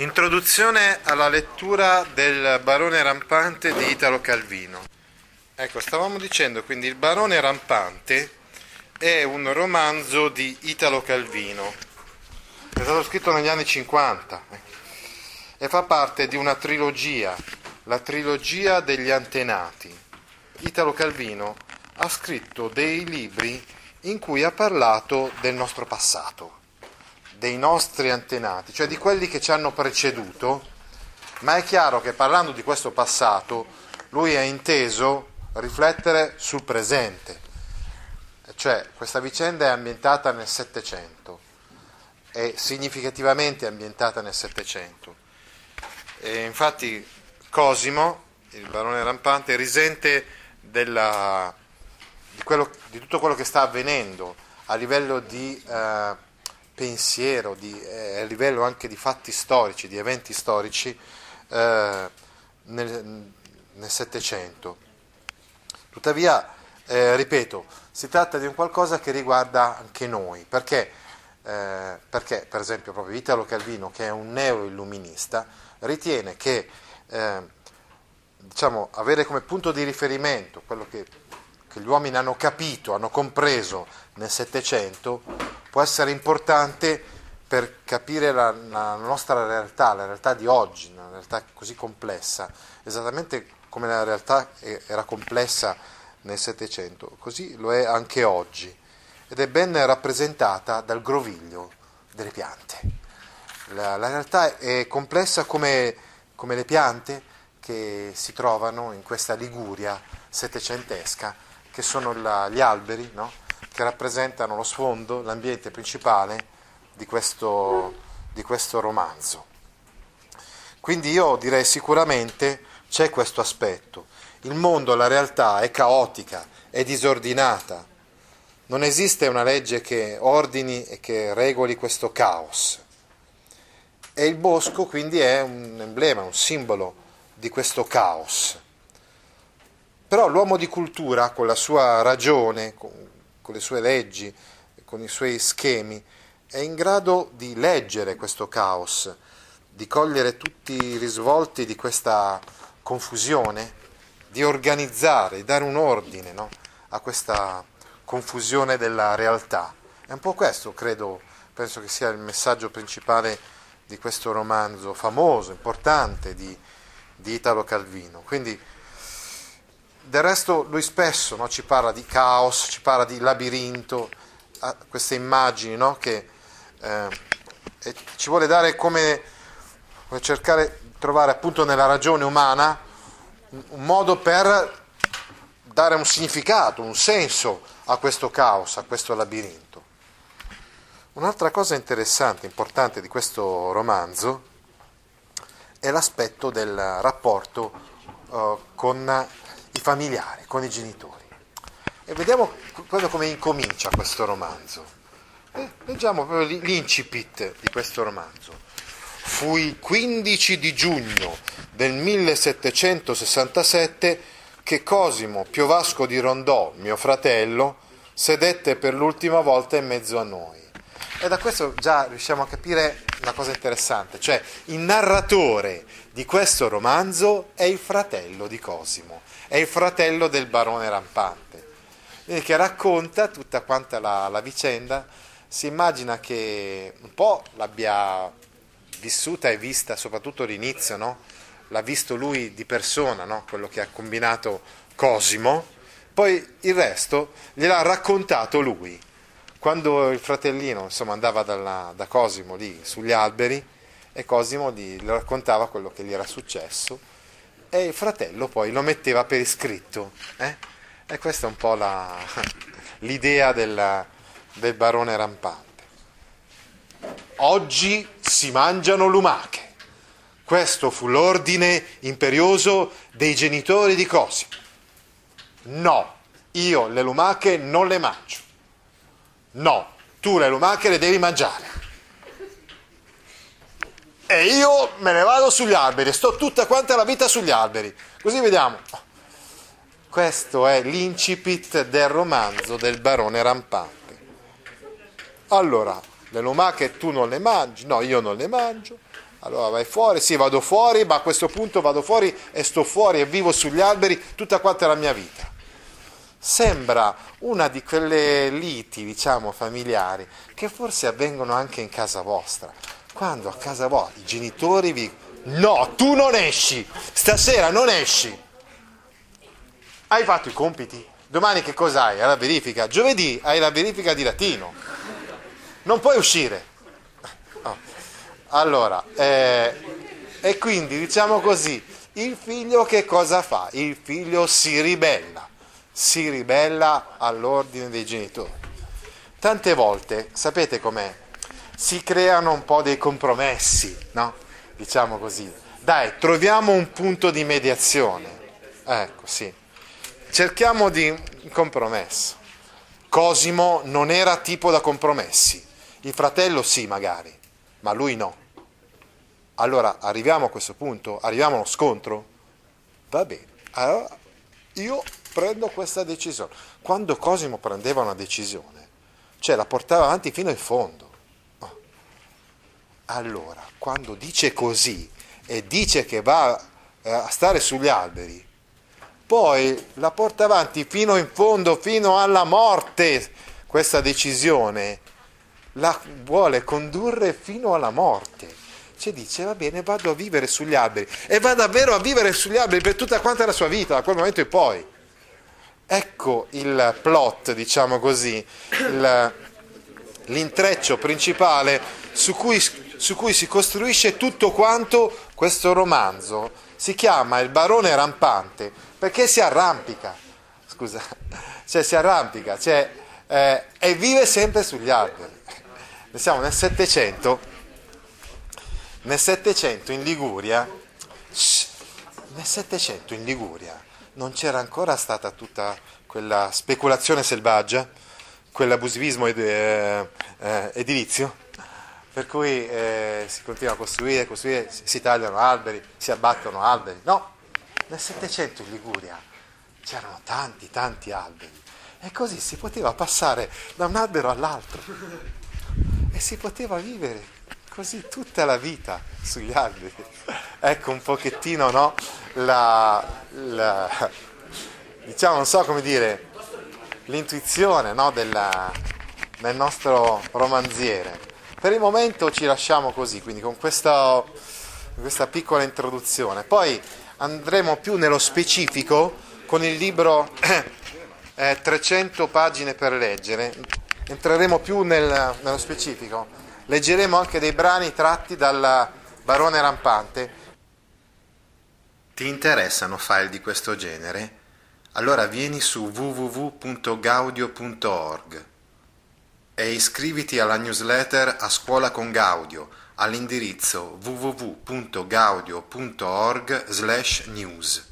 Introduzione alla lettura del Barone Rampante di Italo Calvino. Ecco, stavamo dicendo quindi il Barone Rampante è un romanzo di Italo Calvino. È stato scritto negli anni 50 e fa parte di una trilogia, la trilogia degli antenati. Italo Calvino ha scritto dei libri in cui ha parlato del nostro passato dei nostri antenati, cioè di quelli che ci hanno preceduto, ma è chiaro che parlando di questo passato lui ha inteso riflettere sul presente, cioè questa vicenda è ambientata nel Settecento, è significativamente ambientata nel Settecento. Infatti Cosimo, il barone rampante, risente della, di, quello, di, tutto quello che sta avvenendo a livello di... Eh, pensiero, di, eh, a livello anche di fatti storici, di eventi storici eh, nel Settecento. Tuttavia, eh, ripeto, si tratta di un qualcosa che riguarda anche noi, perché, eh, perché per esempio proprio Italo Calvino, che è un neo-illuminista, ritiene che eh, diciamo, avere come punto di riferimento quello che, che gli uomini hanno capito, hanno compreso nel Settecento, può essere importante per capire la, la, nostra realtà, la realtà di oggi, una realtà così complessa, esattamente come la realtà era complessa nel Settecento, così lo è anche oggi ed è ben rappresentata dal groviglio delle piante. La, la realtà è complessa come, come, le piante che si trovano in questa Liguria settecentesca, che sono la, gli alberi, no? Che rappresentano lo sfondo, l'ambiente principale di questo, di questo romanzo. Quindi io direi sicuramente c'è questo aspetto. Il mondo, la realtà è caotica, è disordinata. Non esiste una legge che ordini e che regoli questo caos. E il bosco quindi è un emblema, un simbolo di questo caos. Però l'uomo di cultura, con la sua ragione, con le sue leggi, con i suoi schemi, è in grado di leggere questo caos, di cogliere tutti i risvolti di questa confusione, di organizzare, dare un ordine no? a questa confusione della realtà. È un po' questo, credo, penso che sia il messaggio principale di questo romanzo famoso, importante di, di Italo Calvino. Quindi del resto lui spesso no, ci parla di caos, ci parla di labirinto, queste immagini no, che eh, ci vuole dare come vuole cercare di trovare appunto nella ragione umana un modo per dare un significato, un senso a questo caos, a questo labirinto. Un'altra cosa interessante, importante di questo romanzo è l'aspetto del rapporto uh, con i familiari, con i genitori. E vediamo come incomincia questo romanzo. Eh, leggiamo proprio l'incipit di questo romanzo. Fu il 15 di giugno del 1767 che Cosimo Piovasco di Rondò, mio fratello, sedette per l'ultima volta in mezzo a noi. E da questo già riusciamo a capire una cosa interessante, cioè il narratore di questo romanzo è il fratello di Cosimo è il fratello del barone rampante, che racconta tutta quanta la, la vicenda, si immagina che un po' l'abbia vissuta e vista, soprattutto l'inizio, no? l'ha visto lui di persona, no? quello che ha combinato Cosimo, poi il resto gliel'ha raccontato lui. Quando il fratellino insomma, andava dalla, da Cosimo lì sugli alberi e Cosimo gli raccontava quello che gli era successo e il fratello poi lo metteva per iscritto. Eh? E questa è un po' la, l'idea del, del barone rampante. Oggi si mangiano lumache. Questo fu l'ordine imperioso dei genitori di Cosimo. No, io le lumache non le mangio. No, tu le lumache le devi mangiare e io me ne vado sugli alberi, sto tutta quanta la vita sugli alberi. Così vediamo. Questo è l'incipit del romanzo del barone rampante. Allora, le lumache tu non le mangi, no, io non le mangio, Allora vai fuori, sì vado fuori, ma a questo punto vado fuori e sto fuori e vivo sugli alberi tutta quanta la mia vita. Sembra una di quelle liti, diciamo, familiari che forse avvengono anche in casa vostra. Quando a casa vostra i genitori vi... No, tu non esci, stasera non esci. Hai fatto i compiti? Domani che cos'hai? Hai la verifica? Giovedì hai la verifica di latino. Non puoi uscire. Allora, eh, e quindi diciamo così, il figlio che cosa fa? Il figlio si ribella, si ribella all'ordine dei genitori. Tante volte, sapete com'è? Si creano un po' dei compromessi, no? Diciamo così. Dai, troviamo un punto di mediazione. Ecco, sì. Cerchiamo di un compromesso. Cosimo non era tipo da compromessi. Il fratello sì, magari ma lui no. Allora arriviamo a questo punto, arriviamo allo scontro? Va bene, allora io prendo questa decisione. Quando Cosimo prendeva una decisione, cioè la portava avanti fino in fondo. Allora, quando dice così e dice che va eh, a stare sugli alberi, poi la porta avanti fino in fondo, fino alla morte, questa decisione, la vuole condurre fino alla morte. Cioè dice, va bene, vado a vivere sugli alberi. E va davvero a vivere sugli alberi per tutta quanta la sua vita, da quel momento in poi. Ecco il plot, diciamo così, il, l'intreccio principale su cui, su cui si costruisce tutto quanto questo romanzo. Si chiama Il barone rampante perché si arrampica. Scusa, cioè si arrampica, cioè, eh, e vive sempre sugli alberi siamo nel 700, nel 700 in Liguria, nel 700 in Liguria non c'era ancora stata tutta quella speculazione selvaggia, quell'abusivismo ed, eh, eh, edilizio, per cui eh, si continua a costruire, costruire, si tagliano alberi, si abbattono alberi. No, nel 700 in Liguria c'erano tanti, tanti alberi e così si poteva passare da un albero all'altro e si poteva vivere così tutta la vita sugli alberi. Ecco un pochettino, no? La, la, diciamo, non so come dire, l'intuizione no? Della, del nostro romanziere. Per il momento ci lasciamo così, quindi con questa, questa piccola introduzione. Poi andremo più nello specifico con il libro eh, 300 pagine per leggere, entreremo più nel, nello specifico. Leggeremo anche dei brani tratti dal Barone Rampante. Ti interessano file di questo genere? Allora vieni su www.gaudio.org e iscriviti alla newsletter A Scuola con Gaudio all'indirizzo www.gaudio.org/news.